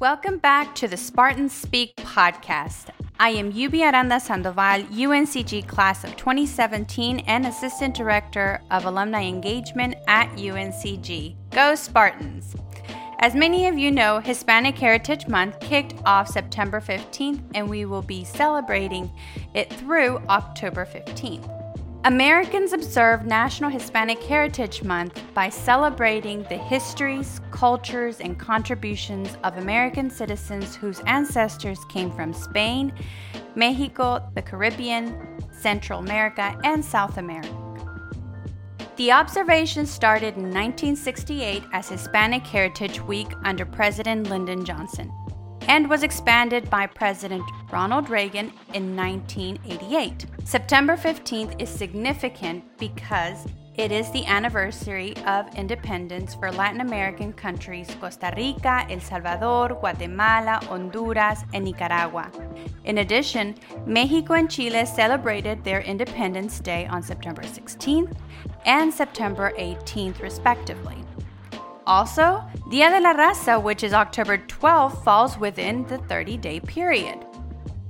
Welcome back to the Spartans Speak podcast. I am Yubi Aranda Sandoval, UNCG class of 2017 and Assistant Director of Alumni Engagement at UNCG. Go Spartans! As many of you know, Hispanic Heritage Month kicked off September 15th, and we will be celebrating it through October 15th. Americans observe National Hispanic Heritage Month by celebrating the histories, cultures, and contributions of American citizens whose ancestors came from Spain, Mexico, the Caribbean, Central America, and South America. The observation started in 1968 as Hispanic Heritage Week under President Lyndon Johnson and was expanded by President Ronald Reagan in 1988. September 15th is significant because it is the anniversary of independence for Latin American countries Costa Rica, El Salvador, Guatemala, Honduras, and Nicaragua. In addition, Mexico and Chile celebrated their Independence Day on September 16th and September 18th, respectively. Also, Dia de la Raza, which is October 12th, falls within the 30 day period.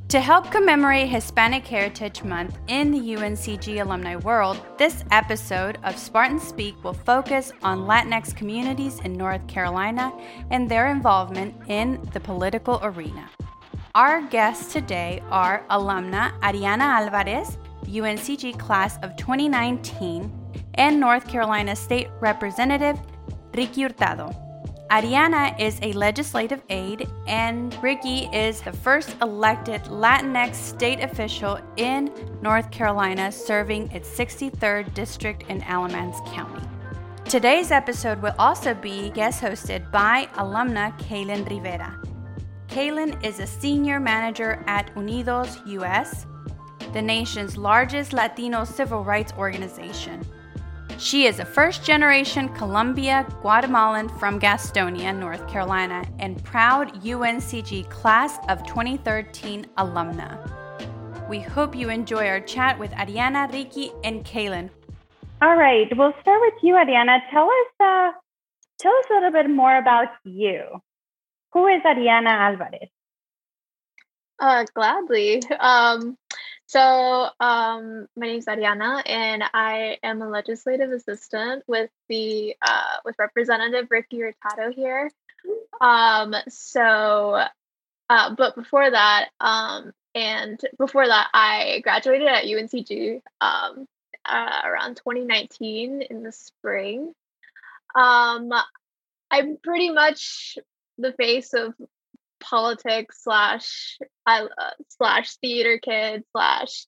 To help commemorate Hispanic Heritage Month in the UNCG alumni world, this episode of Spartan Speak will focus on Latinx communities in North Carolina and their involvement in the political arena. Our guests today are alumna Arianna Alvarez, UNCG class of 2019, and North Carolina State Representative Ricky Hurtado. Arianna is a legislative aide, and Ricky is the first elected Latinx state official in North Carolina, serving its 63rd district in Alamance County. Today's episode will also be guest hosted by alumna Keylin Rivera. Keylin is a senior manager at Unidos US, the nation's largest Latino civil rights organization. She is a first generation Colombia Guatemalan from Gastonia, North Carolina, and proud UNCG class of 2013 alumna. We hope you enjoy our chat with Arianna, Ricky, and Keylin. All right, we'll start with you, Arianna. Tell us, uh, tell us a little bit more about you. Who is Arianna Alvarez? Uh, gladly. Um, so, um, my name is Arianna, and I am a legislative assistant with the uh, with Representative Ricky Hurtado here. Um, so, uh, but before that, um, and before that, I graduated at UNCG um, uh, around 2019 in the spring. Um, I'm pretty much the face of politics slash uh, slash theater kid slash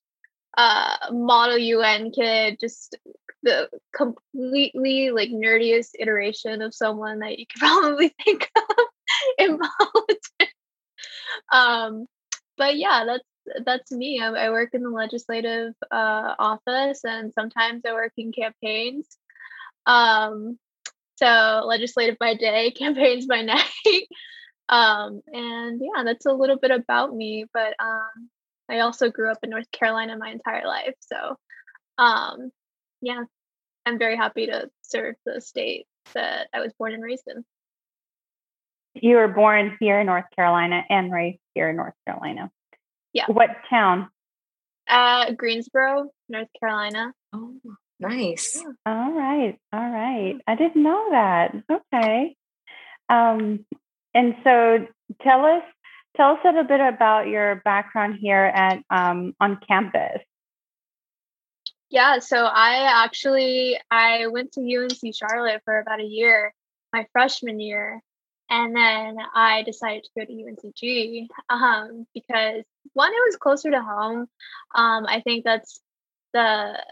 uh, model UN kid, just the completely like nerdiest iteration of someone that you could probably think of in politics. Um, but yeah, that's that's me. I, I work in the legislative uh, office, and sometimes I work in campaigns. Um, so legislative by day, campaigns by night. Um, and yeah, that's a little bit about me. But um, I also grew up in North Carolina my entire life. So um, yeah, I'm very happy to serve the state that I was born and raised in. You were born here in North Carolina and raised here in North Carolina. Yeah. What town? Uh, Greensboro, North Carolina. Oh, nice. Yeah. All right. All right. I didn't know that. Okay. Um, and so tell us tell us a little bit about your background here at um, on campus. Yeah, so I actually I went to UNC Charlotte for about a year, my freshman year, and then I decided to go to UNCG um, because one, it was closer to home. Um, I think that's the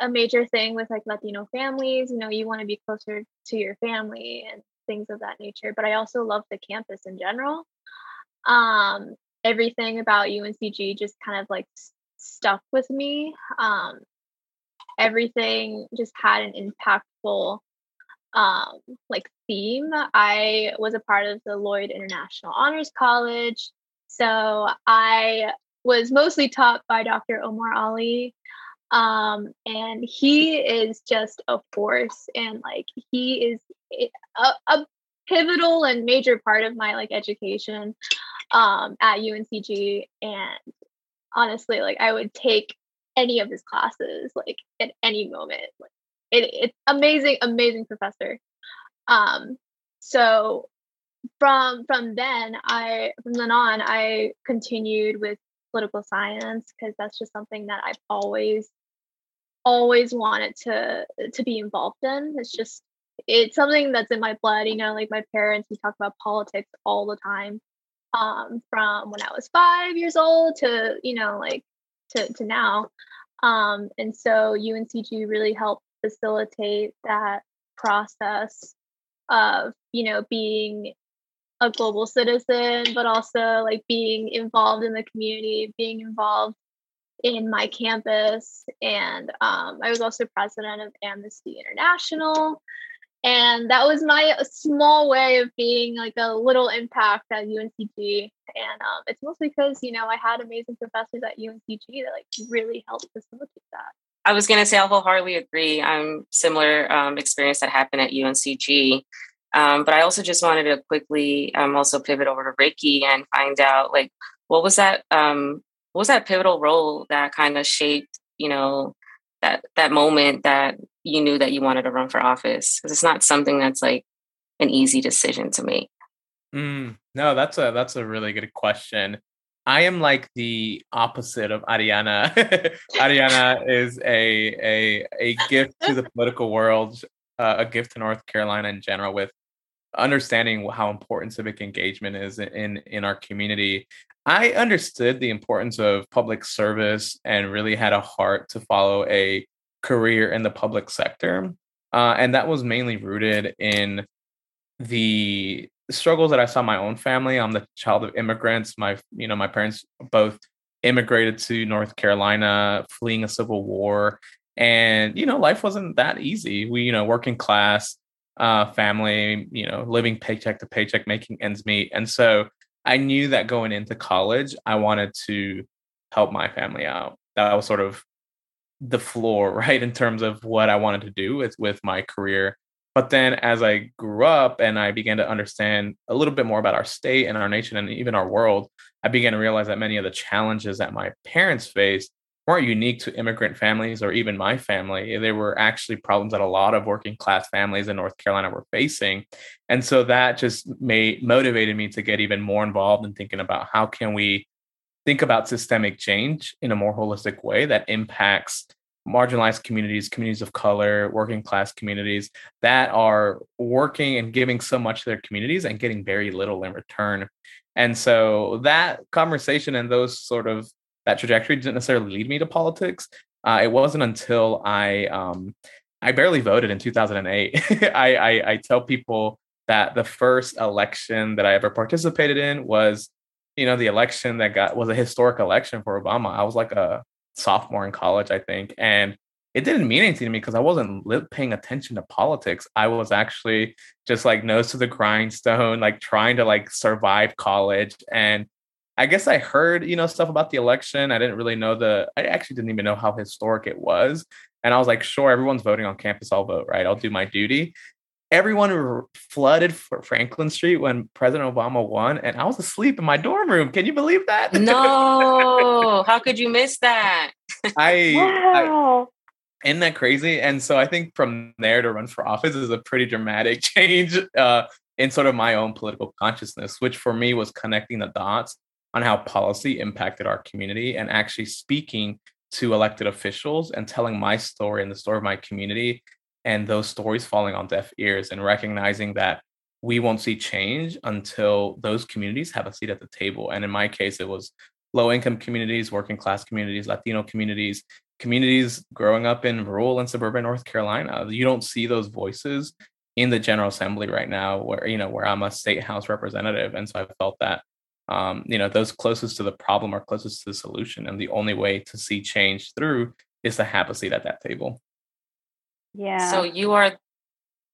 a major thing with like Latino families. You know, you want to be closer to your family, and things of that nature. But I also love the campus in general. Um, everything about UNCG just kind of like stuck with me. Um, everything just had an impactful um, like theme. I was a part of the Lloyd International Honors College. So I was mostly taught by Dr. Omar Ali. Um, and he is just a force and like he is a, a pivotal and major part of my like education um, at UNCG. And honestly, like I would take any of his classes like at any moment. Like it, it's amazing, amazing professor. Um, so from from then I from then on I continued with political science because that's just something that I've always always wanted to to be involved in. It's just it's something that's in my blood, you know, like my parents we talk about politics all the time. Um, from when I was five years old to, you know, like to, to now. Um, and so UNCG really helped facilitate that process of, you know, being a global citizen, but also like being involved in the community, being involved in my campus. And um, I was also president of Amnesty International. And that was my small way of being like a little impact at UNCG. And um, it's mostly because, you know, I had amazing professors at UNCG that like really helped facilitate that. I was going to say, I wholeheartedly agree. I'm similar um, experience that happened at UNCG. Um, but I also just wanted to quickly um, also pivot over to Ricky and find out like what was that um, what was that pivotal role that kind of shaped you know that that moment that you knew that you wanted to run for office because it's not something that's like an easy decision to make. Mm, no, that's a that's a really good question. I am like the opposite of Arianna. Arianna is a a a gift to the political world, uh, a gift to North Carolina in general with understanding how important civic engagement is in in our community. I understood the importance of public service and really had a heart to follow a career in the public sector uh, and that was mainly rooted in the struggles that i saw in my own family. I'm the child of immigrants. My you know my parents both immigrated to north carolina fleeing a civil war and you know life wasn't that easy. We you know working class uh, family, you know, living paycheck to paycheck, making ends meet. And so I knew that going into college, I wanted to help my family out. That was sort of the floor, right, in terms of what I wanted to do with with my career. But then as I grew up and I began to understand a little bit more about our state and our nation and even our world, I began to realize that many of the challenges that my parents faced weren't unique to immigrant families or even my family. They were actually problems that a lot of working class families in North Carolina were facing. And so that just made motivated me to get even more involved in thinking about how can we think about systemic change in a more holistic way that impacts marginalized communities, communities of color, working class communities that are working and giving so much to their communities and getting very little in return. And so that conversation and those sort of that trajectory didn't necessarily lead me to politics. Uh, it wasn't until I um, I barely voted in 2008. I, I, I tell people that the first election that I ever participated in was, you know, the election that got was a historic election for Obama. I was like a sophomore in college, I think, and it didn't mean anything to me because I wasn't paying attention to politics. I was actually just like nose to the grindstone, like trying to like survive college and I guess I heard, you know, stuff about the election. I didn't really know the, I actually didn't even know how historic it was. And I was like, sure, everyone's voting on campus. I'll vote, right? I'll do my duty. Everyone flooded for Franklin Street when President Obama won, and I was asleep in my dorm room. Can you believe that? No. how could you miss that? I, wow. I, isn't that crazy? And so I think from there to run for office is a pretty dramatic change uh, in sort of my own political consciousness, which for me was connecting the dots on how policy impacted our community and actually speaking to elected officials and telling my story and the story of my community and those stories falling on deaf ears and recognizing that we won't see change until those communities have a seat at the table. And in my case, it was low income communities, working class communities, Latino communities, communities growing up in rural and suburban North Carolina. You don't see those voices in the General Assembly right now, where, you know, where I'm a state house representative. And so I felt that um, you know those closest to the problem are closest to the solution and the only way to see change through is to have a seat at that table. Yeah. So you are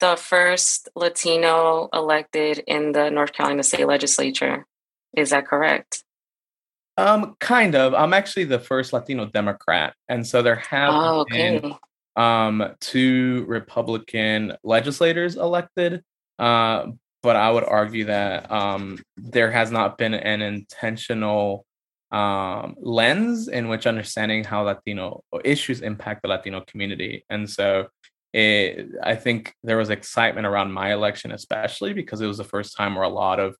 the first latino elected in the north carolina state legislature. Is that correct? Um kind of. I'm actually the first latino democrat and so there have oh, okay. been um two republican legislators elected uh, but I would argue that um, there has not been an intentional um, lens in which understanding how Latino issues impact the Latino community. And so it, I think there was excitement around my election, especially because it was the first time where a lot of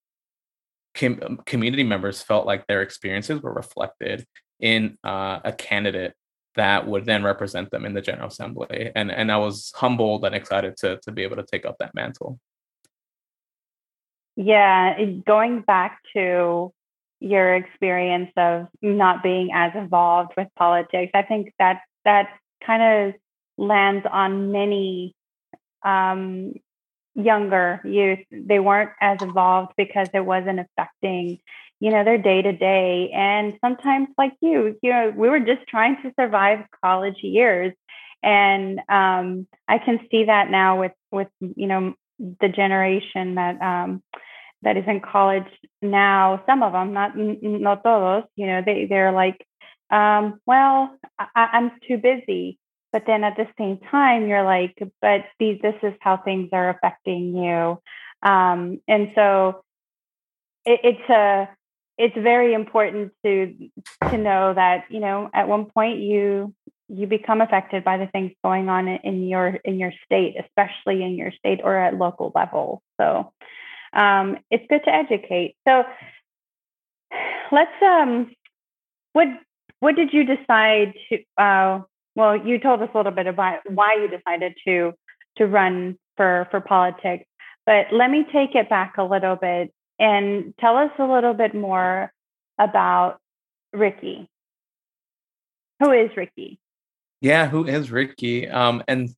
com- community members felt like their experiences were reflected in uh, a candidate that would then represent them in the General Assembly. And, and I was humbled and excited to, to be able to take up that mantle. Yeah, going back to your experience of not being as involved with politics, I think that that kind of lands on many um, younger youth. They weren't as involved because it wasn't affecting, you know, their day to day. And sometimes, like you, you know, we were just trying to survive college years, and um, I can see that now with with you know the generation that um, that is in college now. Some of them, not not todos, you know, they they're like, um, well, I, I'm too busy. But then at the same time, you're like, but these this is how things are affecting you, um, and so it, it's a it's very important to to know that you know at one point you you become affected by the things going on in your in your state, especially in your state or at local level. So um, it's good to educate. So let's um, what what did you decide to? Uh, well, you told us a little bit about why you decided to to run for for politics, but let me take it back a little bit and tell us a little bit more about Ricky. Who is Ricky? Yeah, who is Ricky? Um, and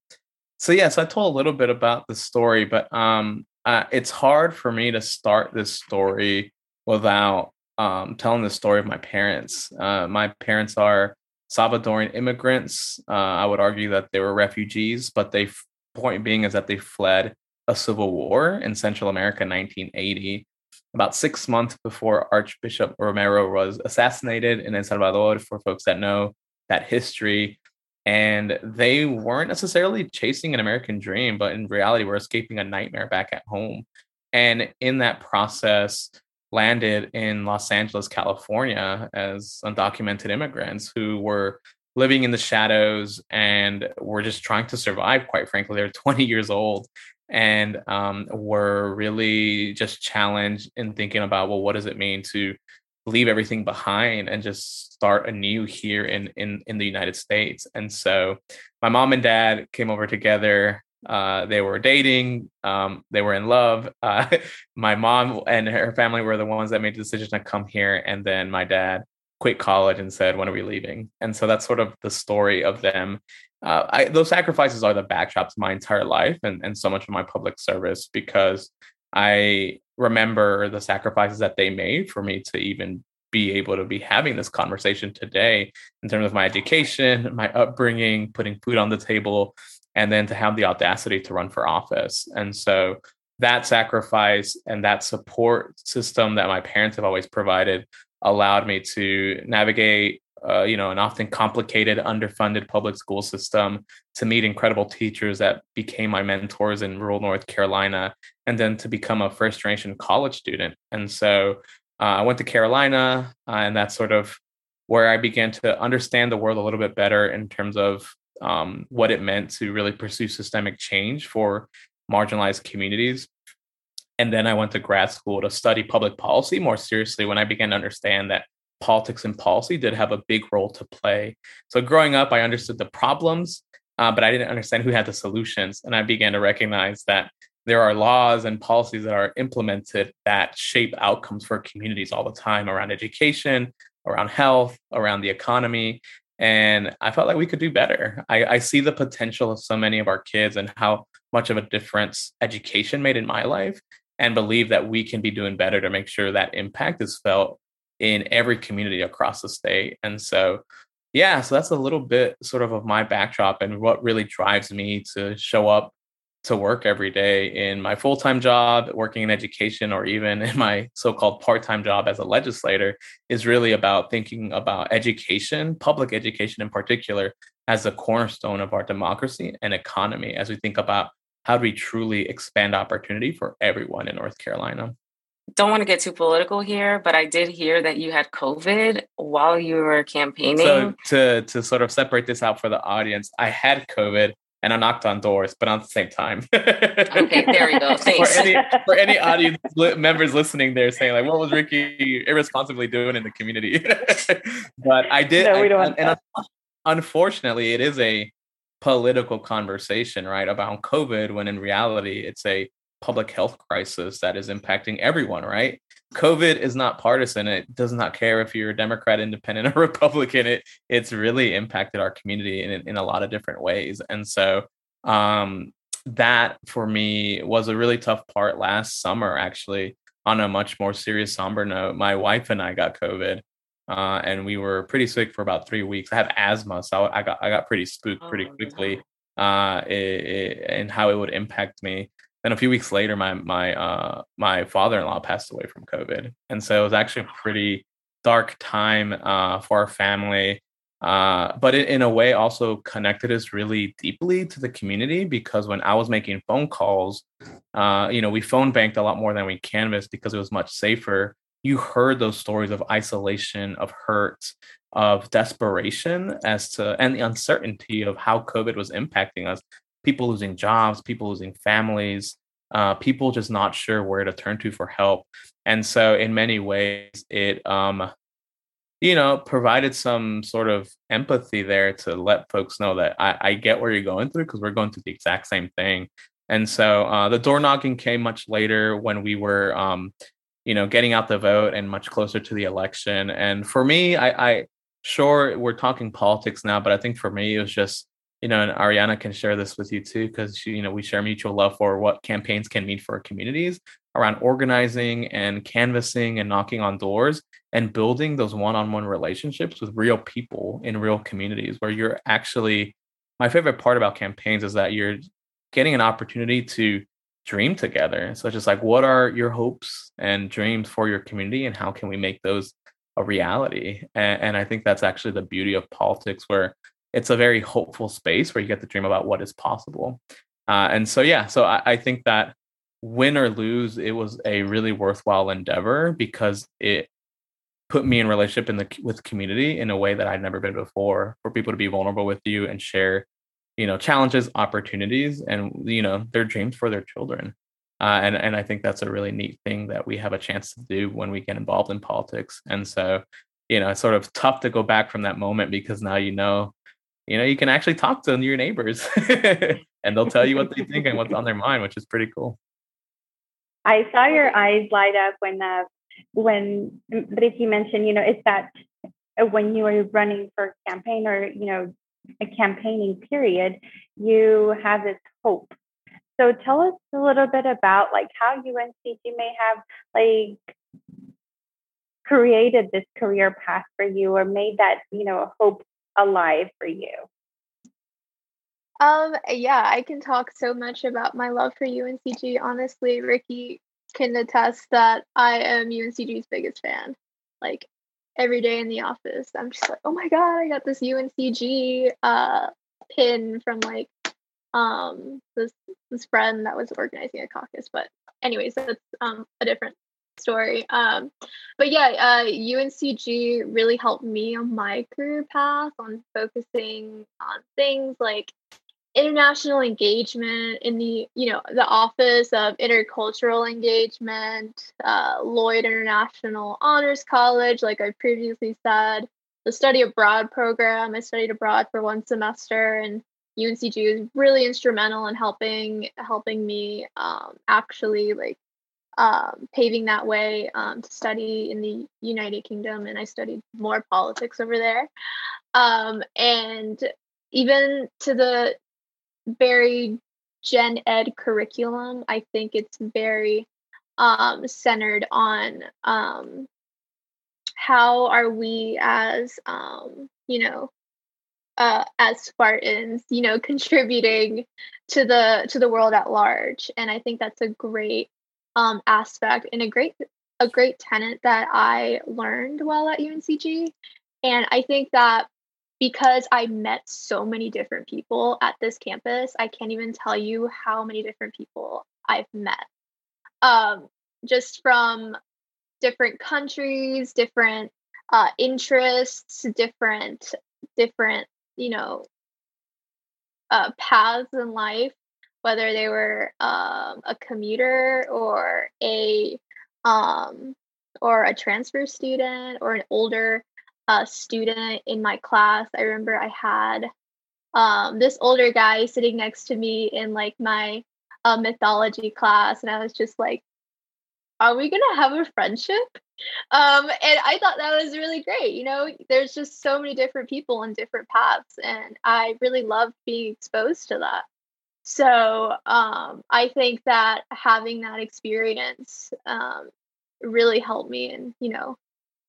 so yes, I told a little bit about the story, but um, uh, it's hard for me to start this story without um, telling the story of my parents. Uh, my parents are Salvadoran immigrants. Uh, I would argue that they were refugees, but they point being is that they fled a civil war in Central America in 1980 about six months before Archbishop Romero was assassinated in El Salvador. For folks that know that history, and they weren't necessarily chasing an American dream, but in reality, were escaping a nightmare back at home. And in that process, landed in Los Angeles, California, as undocumented immigrants who were living in the shadows and were just trying to survive. Quite frankly, they're 20 years old and um, were really just challenged in thinking about, well, what does it mean to leave everything behind and just start anew here in in in the United States. And so my mom and dad came over together. Uh, they were dating. Um, they were in love. Uh, my mom and her family were the ones that made the decision to come here, and then my dad quit college and said, "When are we leaving?" And so that's sort of the story of them. Uh, I, those sacrifices are the backdrops of my entire life and, and so much of my public service because I remember the sacrifices that they made for me to even be able to be having this conversation today in terms of my education, my upbringing, putting food on the table, and then to have the audacity to run for office. And so that sacrifice and that support system that my parents have always provided allowed me to navigate uh, you know, an often complicated, underfunded public school system to meet incredible teachers that became my mentors in rural North Carolina, and then to become a first generation college student. And so uh, I went to Carolina, uh, and that's sort of where I began to understand the world a little bit better in terms of um, what it meant to really pursue systemic change for marginalized communities. And then I went to grad school to study public policy more seriously when I began to understand that politics and policy did have a big role to play. So growing up, I understood the problems, uh, but I didn't understand who had the solutions. And I began to recognize that there are laws and policies that are implemented that shape outcomes for communities all the time around education, around health, around the economy. And I felt like we could do better. I, I see the potential of so many of our kids and how much of a difference education made in my life and believe that we can be doing better to make sure that impact is felt in every community across the state. And so, yeah, so that's a little bit sort of of my backdrop and what really drives me to show up to work every day in my full time job, working in education, or even in my so called part time job as a legislator is really about thinking about education, public education in particular, as a cornerstone of our democracy and economy as we think about how do we truly expand opportunity for everyone in North Carolina? Don't want to get too political here, but I did hear that you had COVID while you were campaigning. So to to sort of separate this out for the audience, I had COVID and I knocked on doors, but not at the same time. okay, there we go. Thanks. for any for any audience li- members listening, there saying like, "What was Ricky irresponsibly doing in the community?" but I did. No, we don't I, want and that. unfortunately, it is a political conversation, right, about COVID. When in reality, it's a public health crisis that is impacting everyone, right? COVID is not partisan. It does not care if you're a Democrat, independent, or Republican. It it's really impacted our community in in a lot of different ways. And so um that for me was a really tough part last summer actually on a much more serious somber note my wife and i got covid uh, and we were pretty sick for about three weeks i have asthma so i got i got pretty spooked pretty Oh, quickly uh, it, it, and how it would impact me then a few weeks later my my uh my father-in-law passed away from covid. And so it was actually a pretty dark time uh for our family uh but it, in a way also connected us really deeply to the community because when i was making phone calls uh you know we phone banked a lot more than we canvassed because it was much safer. You heard those stories of isolation of hurt of desperation as to and the uncertainty of how covid was impacting us people losing jobs people losing families uh, people just not sure where to turn to for help. And so in many ways it um you know provided some sort of empathy there to let folks know that i, I get where you're going through because we're going through the exact same thing. And so uh, the door knocking came much later when we were um you know getting out the vote and much closer to the election. And for me i i sure we're talking politics now but i think for me it was just you know and arianna can share this with you too because you know we share mutual love for what campaigns can mean for our communities around organizing and canvassing and knocking on doors and building those one-on-one relationships with real people in real communities where you're actually my favorite part about campaigns is that you're getting an opportunity to dream together. So it's just like what are your hopes and dreams for your community and how can we make those a reality? And, and i think that's actually the beauty of politics where it's a very hopeful space where you get to dream about what is possible. Uh, and so yeah so I, I think that win or lose it was a really worthwhile endeavor because it put me in relationship in the with community in a way that I'd never been before for people to be vulnerable with you and share you know challenges opportunities and you know their dreams for their children. Uh, and and I think that's a really neat thing that we have a chance to do when we get involved in politics. And so you know it's sort of tough to go back from that moment because now you know you know you can actually talk to your neighbors and they'll tell you what they think and what's on their mind which is pretty cool I saw your eyes light up when uh, when Ricky mentioned, you know, it's that uh, when you are running for campaign or you know a campaigning period, you have this hope. So tell us a little bit about like how UNCG may have like created this career path for you or made that you know hope alive for you. Um, yeah, I can talk so much about my love for UNCG. Honestly, Ricky can attest that I am UNCG's biggest fan. Like every day in the office, I'm just like, oh my god, I got this UNCG uh pin from like um this this friend that was organizing a caucus. But anyways, that's um a different story. Um, but yeah, uh, UNCG really helped me on my career path on focusing on things like international engagement in the you know the office of intercultural engagement uh, lloyd international honors college like i previously said the study abroad program i studied abroad for one semester and uncg was really instrumental in helping helping me um, actually like um, paving that way um, to study in the united kingdom and i studied more politics over there. Um, and even to the very gen ed curriculum i think it's very um, centered on um, how are we as um, you know uh, as spartans you know contributing to the to the world at large. And i think that's a great um, aspect and a great a great tenet that i learned while at uncg and i think that because I met so many different people at this campus, I can't even tell you how many different people I've met. Um, just from different countries, different uh, interests, different different you know uh, paths in life, whether they were um, a commuter or a um, or a transfer student or an older uh, student in my class. I remember I had um, this older guy sitting next to me in like my uh, mythology class, and I was just like, "Are we gonna have a friendship?" Um, and I thought that was really great. You know, there's just so many different people and different paths, and I really loved being exposed to that. So um, I think that having that experience um, really helped me in, you know,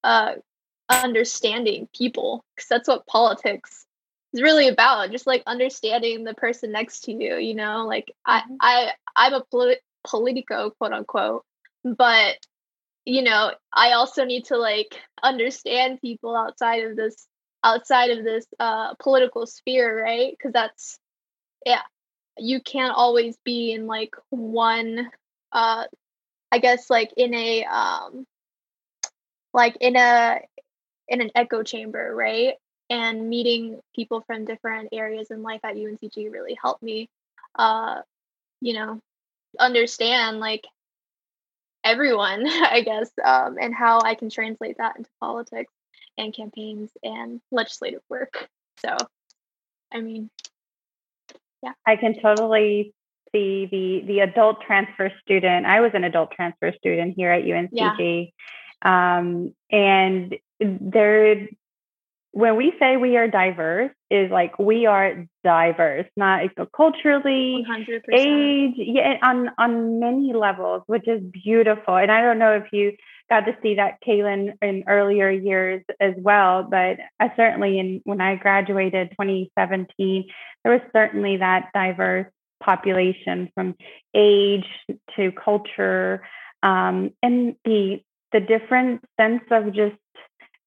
uh, understanding people, because that's what politics is really about. Just like understanding the person next to you. You know, like mm-hmm. I, I, I'm a polit- politico, quote unquote, but you know, I also need to like understand people outside of this outside of this uh political sphere, right? Because that's yeah, you can't always be in like one uh I guess like in a um like in a in an echo chamber, right? And meeting people from different areas in life at UNCG really helped me uh you know understand like everyone, I guess, um, and how I can translate that into politics and campaigns and legislative work. So, I mean, yeah. I can totally see the the adult transfer student. I was an adult transfer student here at UNCG. Yeah. Um, and there when we say we are diverse is like we are diverse not culturally 100%. age yeah on on many levels which is beautiful and i don't know if you got to see that keylin in earlier years as well but I certainly in when i graduated 2017 there was certainly that diverse population from age to culture um, and the the different sense of just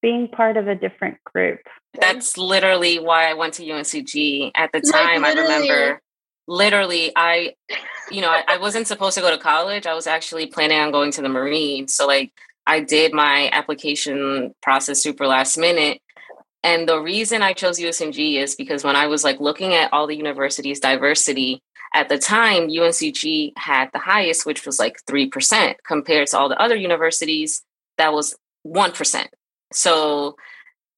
being part of a different group. That's literally why I went to UNCG. At the time, like, I remember literally, I, you know, I, I wasn't supposed to go to college. I was actually planning on going to the Marines. So, like, I did my application process super last minute. And the reason I chose UNCG is because when I was like looking at all the universities' diversity, at the time, UNCG had the highest, which was like 3% compared to all the other universities, that was 1%. So,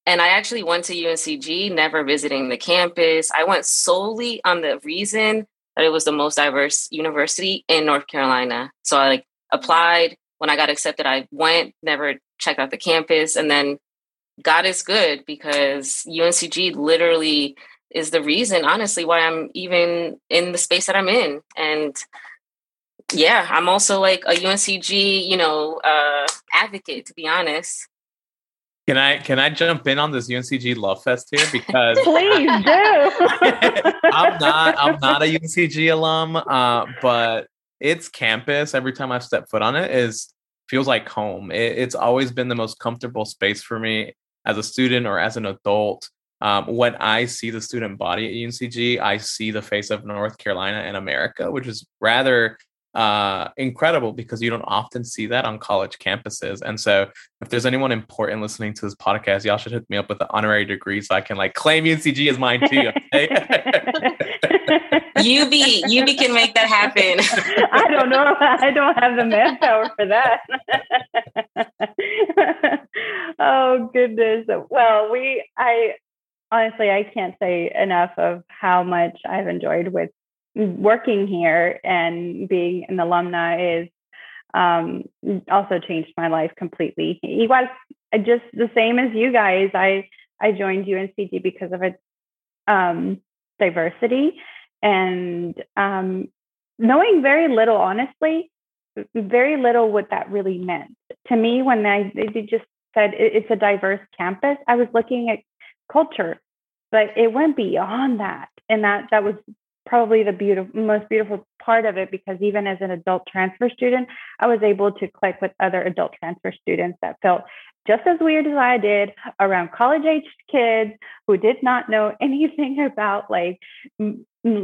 and I actually went to UNCG, never visiting the campus. I went solely on the reason that it was the most diverse university in North Carolina. So I like applied. When I got accepted, I went, never checked out the campus. And then God is good because UNCG literally is the reason, honestly, why I'm even in the space that I'm in. And yeah, I'm also like a UNCG, you know, uh, advocate, to be honest. Can I can I jump in on this UNCG love fest here because please do. I'm not I'm not a UNCG alum, uh, but its campus every time I step foot on it is feels like home. It, it's always been the most comfortable space for me as a student or as an adult. Um, when I see the student body at UNCG, I see the face of North Carolina and America, which is rather uh, incredible because you don't often see that on college campuses. And so, if there's anyone important listening to this podcast, y'all should hit me up with an honorary degree so I can like claim UNCG as mine too. Okay? Yubi, Yubi can make that happen. I don't know. I don't have the manpower for that. oh goodness. Well, we, I honestly, I can't say enough of how much I've enjoyed with working here and being an alumna is um, also changed my life completely. Igual, just the same as you guys. I I joined UNCG because of its um, diversity and um, knowing very little, honestly, very little what that really meant to me. When I they just said it's a diverse campus, I was looking at culture, but it went beyond that, and that that was probably the beautiful, most beautiful part of it because even as an adult transfer student, I was able to click with other adult transfer students that felt just as weird as I did around college age kids who did not know anything about like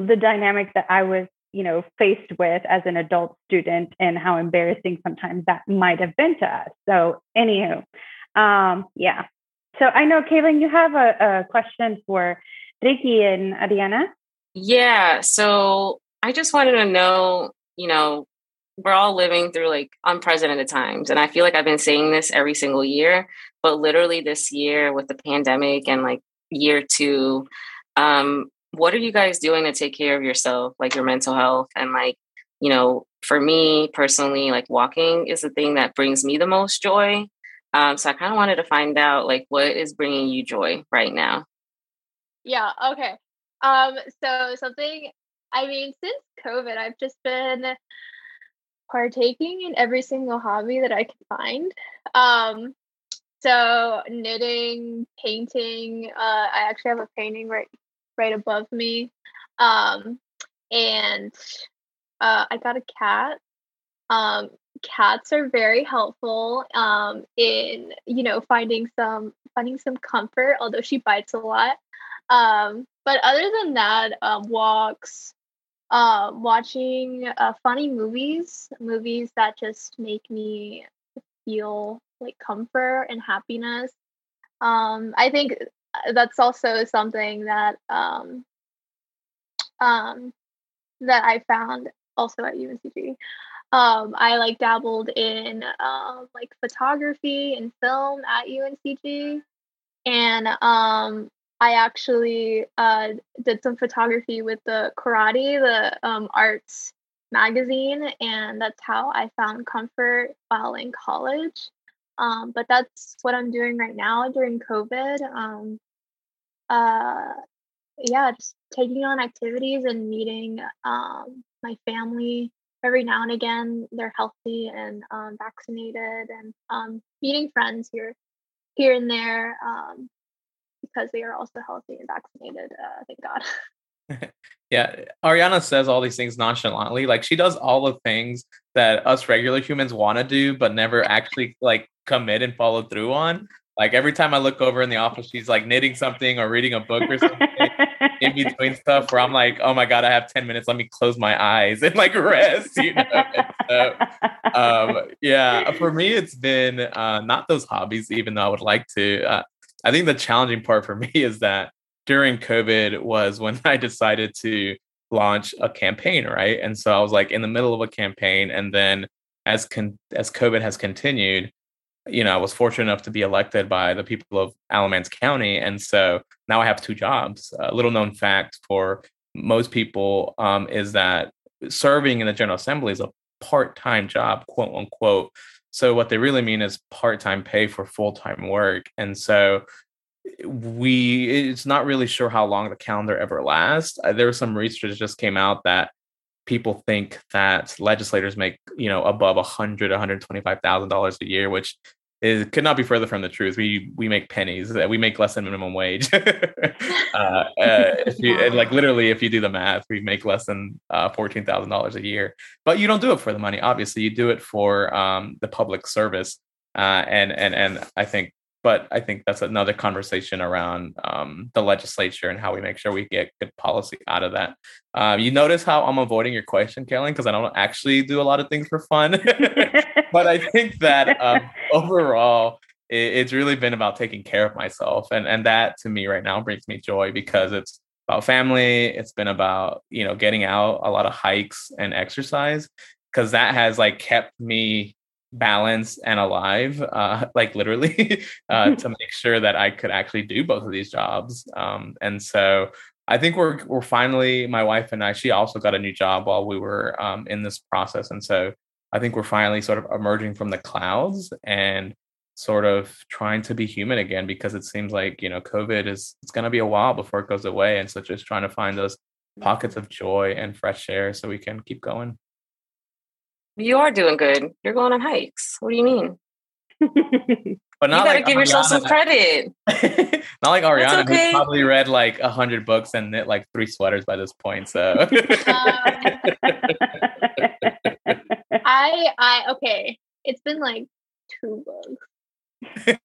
the dynamic that I was, you know, faced with as an adult student and how embarrassing sometimes that might have been to us. So, anywho, um, yeah. So I know, Keylin, you have a, a question for Ricky and Arianna. Yeah. So I just wanted to know, you know, we're all living through like unprecedented times. And I feel like I've been saying this every single year, but literally this year with the pandemic and like year two, um, what are you guys doing to take care of yourself, like your mental health? And like, you know, for me personally, like walking is the thing that brings me the most joy. Um, so I kind of wanted to find out like what is bringing you joy right now. Yeah. Okay. Um. So something. I mean, since COVID, I've just been partaking in every single hobby that I can find. Um, so knitting, painting. Uh, I actually have a painting right right above me, um, and uh, I got a cat. Um, cats are very helpful um, in you know finding some finding some comfort. Although she bites a lot. Um, but other than that, um, walks, uh, watching uh, funny movies, movies that just make me feel like comfort and happiness. Um, I think that's also something that um, um, that I found also at UNCG. Um, I like dabbled in um, like photography and film at UNCG, and um, I actually uh, did some photography with the Coraddi, the um, arts magazine, and that's how I found comfort while in college. Um, but that's what I'm doing right now during COVID. Um, uh, yeah, just taking on activities and meeting um, my family every now and again. They're healthy and um, vaccinated, and um, meeting friends here, here and there. Um, because they are also healthy and vaccinated. Uh, thank God. yeah, Arianna says all these things nonchalantly. Like she does all the things that us regular humans want to do, but never actually like commit and follow through on. Like every time I look over in the office, she's like knitting something or reading a book or something in between stuff where I'm like, oh my God, I have 10 minutes. Let me close my eyes and like rest, you know? so, um, yeah, for me, it's been uh, not those hobbies, even though I would like to. Uh, I think the challenging part for me is that during COVID was when I decided to launch a campaign, right? And so I was like in the middle of a campaign, and then as con- as COVID has continued, you know, I was fortunate enough to be elected by the people of Alamance County, and so now I have two jobs. A little known fact for most people um, is that serving in the General Assembly is a part time job, quote unquote. So what they really mean is part-time pay for full-time work. And so we it's not really sure how long the calendar ever lasts. Uh, there was some research that just came out that people think that legislators make, you know, above a hundred, $125,000 a year, which it could not be further from the truth. We we make pennies. We make less than minimum wage. uh, uh, you, and like literally, if you do the math, we make less than uh, fourteen thousand dollars a year. But you don't do it for the money. Obviously, you do it for um, the public service. Uh, and and and I think, but I think that's another conversation around um, the legislature and how we make sure we get good policy out of that. Um, you notice how I'm avoiding your question, Keylin, because I don't actually do a lot of things for fun. but I think that um, overall, it, it's really been about taking care of myself, and and that to me right now brings me joy because it's about family. It's been about you know getting out a lot of hikes and exercise because that has like kept me balanced and alive, uh, like literally, uh, to make sure that I could actually do both of these jobs. Um, and so I think we're we're finally my wife and I. She also got a new job while we were um, in this process, and so I think we're finally sort of emerging from the clouds and sort of trying to be human again because it seems like you know covid is it's going to be a while before it goes away and so just trying to find those pockets of joy and fresh air so we can keep going you are doing good you're going on hikes what do you mean but not you gotta like give Arianna. yourself some credit not like arianna okay. who's probably read like a hundred books and knit like three sweaters by this point so um, I I okay. It's been like two books.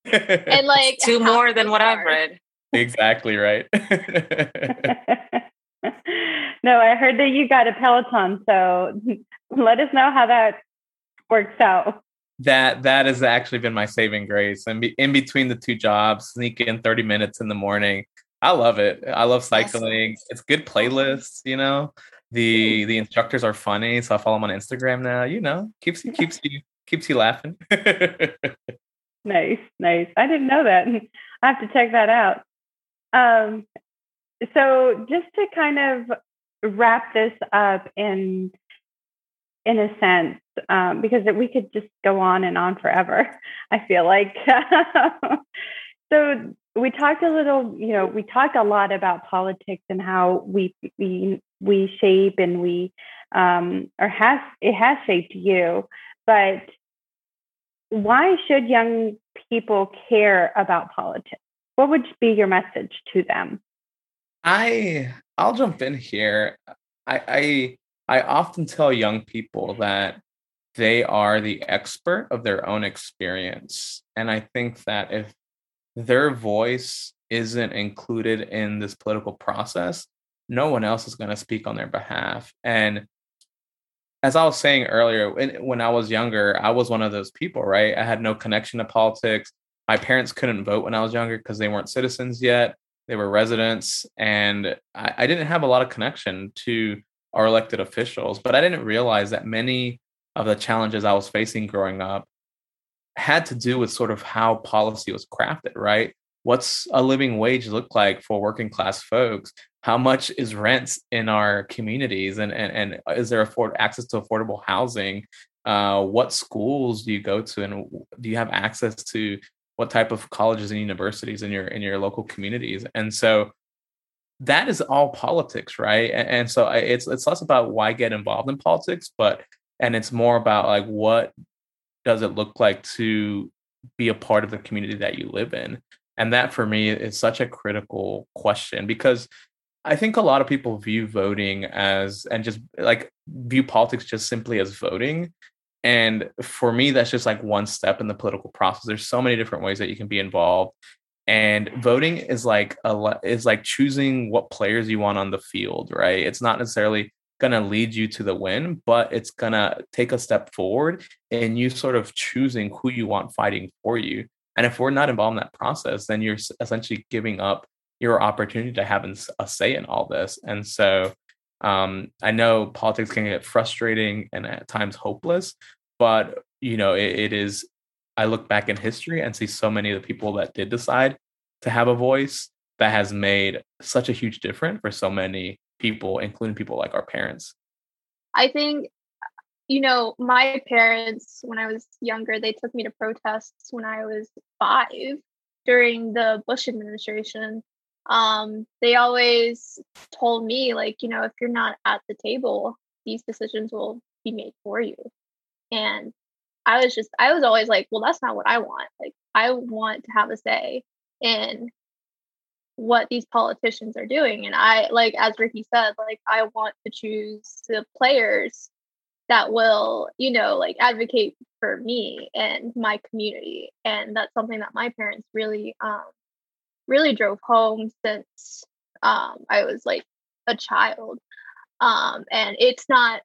and like two more than what I've read. Exactly right. No, I heard that you got a Peloton, so let us know how that works out. That that has actually been my saving grace. And in between the two jobs, sneak in 30 minutes in the morning. I love it. I love cycling. It's good playlists, you know. The the instructors are funny, so I follow them on Instagram now. You know, keeps you keeps you keeps you laughing. nice, nice. I didn't know that. I have to check that out. Um, so just to kind of wrap this up in in a sense, um, because we could just go on and on forever. I feel like. so we talked a little, you know, we talked a lot about politics and how we we we shape and we um, or has it has shaped you, but why should young people care about politics? What would be your message to them? I I'll jump in here. I I I often tell young people that they are the expert of their own experience. And I think that if their voice isn't included in this political process, no one else is going to speak on their behalf. And as I was saying earlier, when I was younger, I was one of those people, right? I had no connection to politics. My parents couldn't vote when I was younger because they weren't citizens yet. They were residents. And I, I didn't have a lot of connection to our elected officials. But I didn't realize that many of the challenges I was facing growing up had to do with sort of how policy was crafted, right? What's a living wage look like for working class folks? How much is rent in our communities, and and, and is there afford access to affordable housing? Uh, what schools do you go to, and do you have access to what type of colleges and universities in your in your local communities? And so that is all politics, right? And, and so I, it's it's less about why get involved in politics, but and it's more about like what does it look like to be a part of the community that you live in and that for me is such a critical question because i think a lot of people view voting as and just like view politics just simply as voting and for me that's just like one step in the political process there's so many different ways that you can be involved and voting is like a is like choosing what players you want on the field right it's not necessarily going to lead you to the win, but it's going to take a step forward in you sort of choosing who you want fighting for you. And if we're not involved in that process, then you're essentially giving up your opportunity to have a say in all this. And so um, I know politics can get frustrating and at times hopeless, but you know, it, it is. I look back in history and see so many of the people that did decide to have a voice that has made such a huge difference for so many people, including people like our parents? I think, you know, my parents, when I was younger, they took me to protests when I was five during the Bush administration. Um, they always told me, like, you know, if you're not at the table, these decisions will be made for you. And I was just, I was always like, well, that's not what I want. Like, I want to have a say in what these politicians are doing and i like as ricky said like i want to choose the players that will you know like advocate for me and my community and that's something that my parents really um really drove home since um i was like a child um and it's not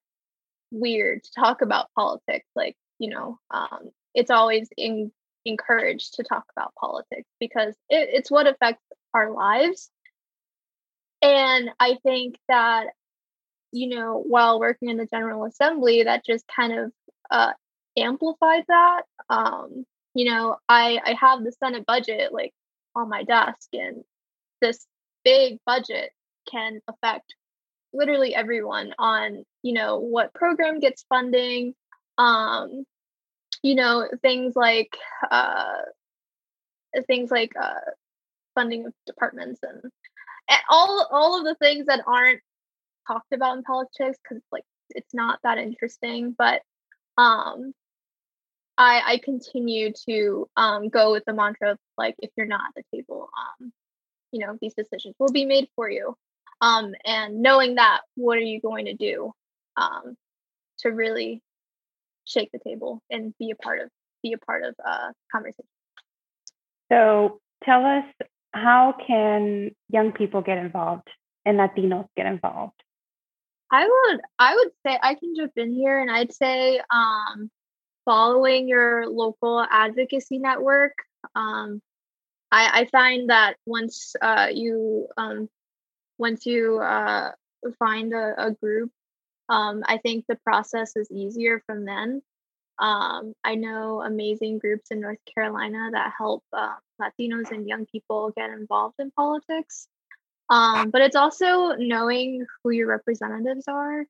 weird to talk about politics like you know um it's always in, encouraged to talk about politics because it, it's what affects our lives. And I think that, you know, while working in the General Assembly, that just kind of uh, amplified that. Um, you know, I, I have the Senate budget like on my desk, and this big budget can affect literally everyone on, you know, what program gets funding, um, you know, things like uh, things like uh, funding of departments and, and all all of the things that aren't talked about in politics because like it's not that interesting but um i i continue to um go with the mantra of like if you're not at the table um you know these decisions will be made for you um and knowing that what are you going to do um to really shake the table and be a part of be a part of uh conversation So tell us how can young people get involved and Latinos get involved? I would I would say I can jump in here and I'd say um, following your local advocacy network. Um, I, I find that once uh, you um, once you uh, find a, a group, um, I think the process is easier from then. Um, I know amazing groups in North Carolina that help uh, Latinos and young people get involved in politics. Um, but it's also knowing who your representatives are.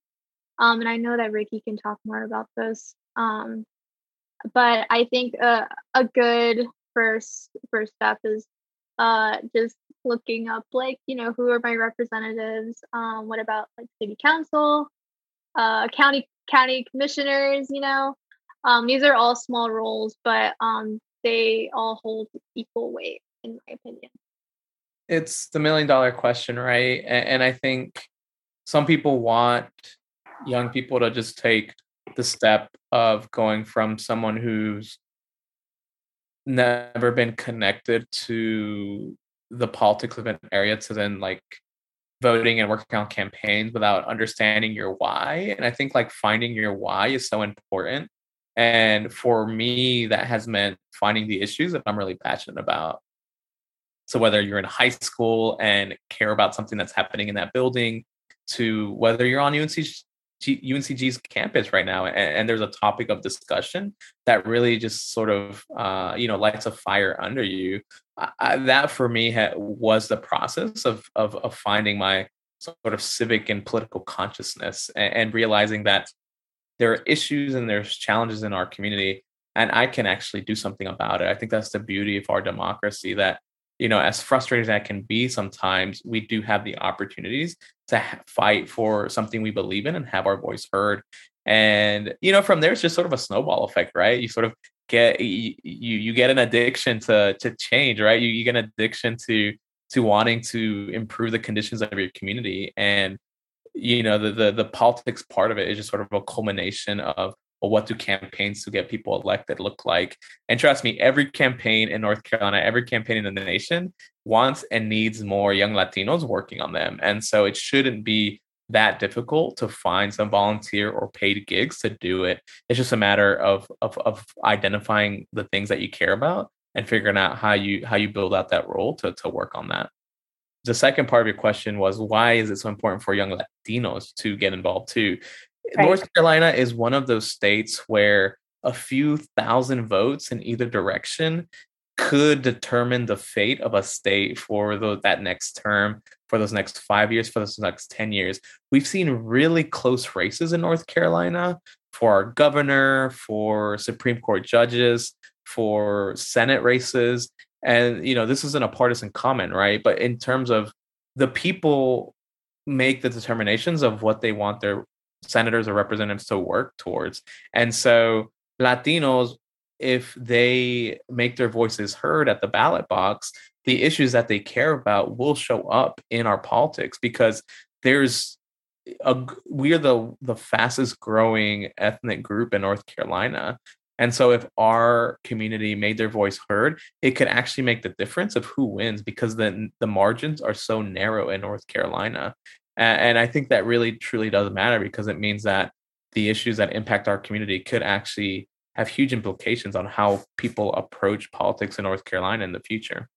Um, and I know that Ricky can talk more about this. Um, but I think a, a good first first step is uh, just looking up like you know who are my representatives. Um, what about like city council, uh, county county commissioners? You know, um, these are all small roles, but um, they all hold equal weight, in my opinion. It's the million dollar question, right? And, and I think some people want young people to just take the step of going from someone who's never been connected to the politics of an area to then like voting and working on campaigns without understanding your why. And I think like finding your why is so important. And for me, that has meant finding the issues that I'm really passionate about. So whether you're in high school and care about something that's happening in that building, to whether you're on UNC UNCG's campus right now, and, and, there's a topic of discussion that really just sort of uh, you know lights a fire under you. I, that for me ha- was the process of, of of finding my sort of civic and political consciousness, and, and realizing that there are issues and there's challenges in our community, and I can actually do something about it. I think that's the beauty of our democracy that you know, as frustrating as that can be sometimes, we do have the opportunities to fight for something we believe in and have our voice heard. And you know, from there, it's just sort of a snowball effect, right? You sort of get you you get an addiction to to change, right? You, you get an addiction to to wanting to improve the conditions of your community, and you know, the the the politics part of it is just sort of a culmination of well, what do campaigns to get people elected look like? And trust me, every campaign in North Carolina, every campaign in the nation wants and needs more young Latinos working on them. And so it shouldn't be that difficult to find some volunteer or paid gigs to do it. It's just a matter of, of of identifying the things that you care about and figuring out how you how you build out that role to to work on that. The second part of your question was why is it so important for young Latinos to get involved too? Right. North Carolina is one of those states where a few thousand votes in either direction could determine the fate of a state for the, that next term, for those next five years, for those next 10 years. We've seen really close races in North Carolina for our governor, for Supreme Court judges, for Senate races. And, you know, this isn't a partisan comment, right? But in terms of the people make the determinations of what they want their senators or representatives to work towards. And so Latinos, if they make their voices heard at the ballot box, the issues that they care about will show up in our politics because there's a we're the the fastest growing ethnic group in North Carolina. And so if our community made their voice heard, it could actually make the difference of who wins because then the margins are so narrow in North Carolina. And, and I think that really truly doesn't matter because it means that the issues that impact our community could actually have huge implications on how people approach politics in North Carolina in the future.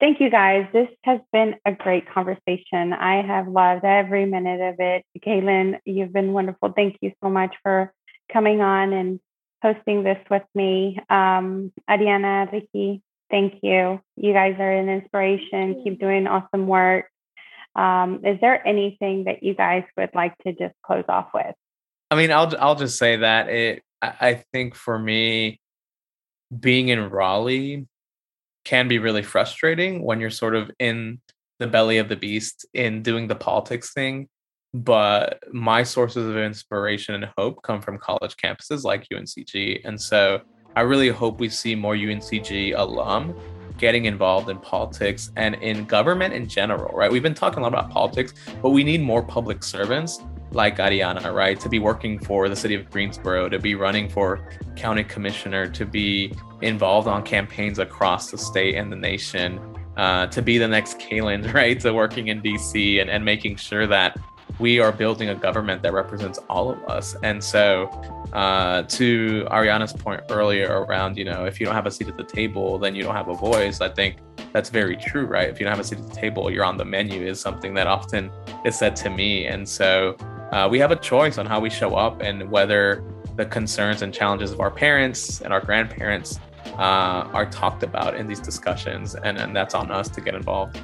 Thank you guys. This has been a great conversation. I have loved every minute of it. Keylin, you've been wonderful. Thank you so much for coming on and hosting this with me. Um, Arianna, Ricky, thank you. You guys are an inspiration. Keep doing awesome work. Um, is there anything that you guys would like to just close off with? I mean, I'll I'll just say that it. I think for me, being in Raleigh can be really frustrating when you're sort of in the belly of the beast in doing the politics thing. But my sources of inspiration and hope come from college campuses like UNCG, and so I really hope we see more UNCG alum getting involved in politics and in government in general, right? We've been talking a lot about politics, but we need more public servants like Arianna, right? To be working for the city of Greensboro, to be running for county commissioner, to be involved on campaigns across the state and the nation, uh, to be the next Keylin, right? To working in DC and, and making sure that we are building a government that represents all of us. And so, uh, to Arianna's point earlier around, you know, if you don't have a seat at the table, then you don't have a voice. I think that's very true, right? If you don't have a seat at the table, you're on the menu, is something that often is said to me. And so, uh, we have a choice on how we show up and whether the concerns and challenges of our parents and our grandparents uh, are talked about in these discussions. And, and that's on us to get involved.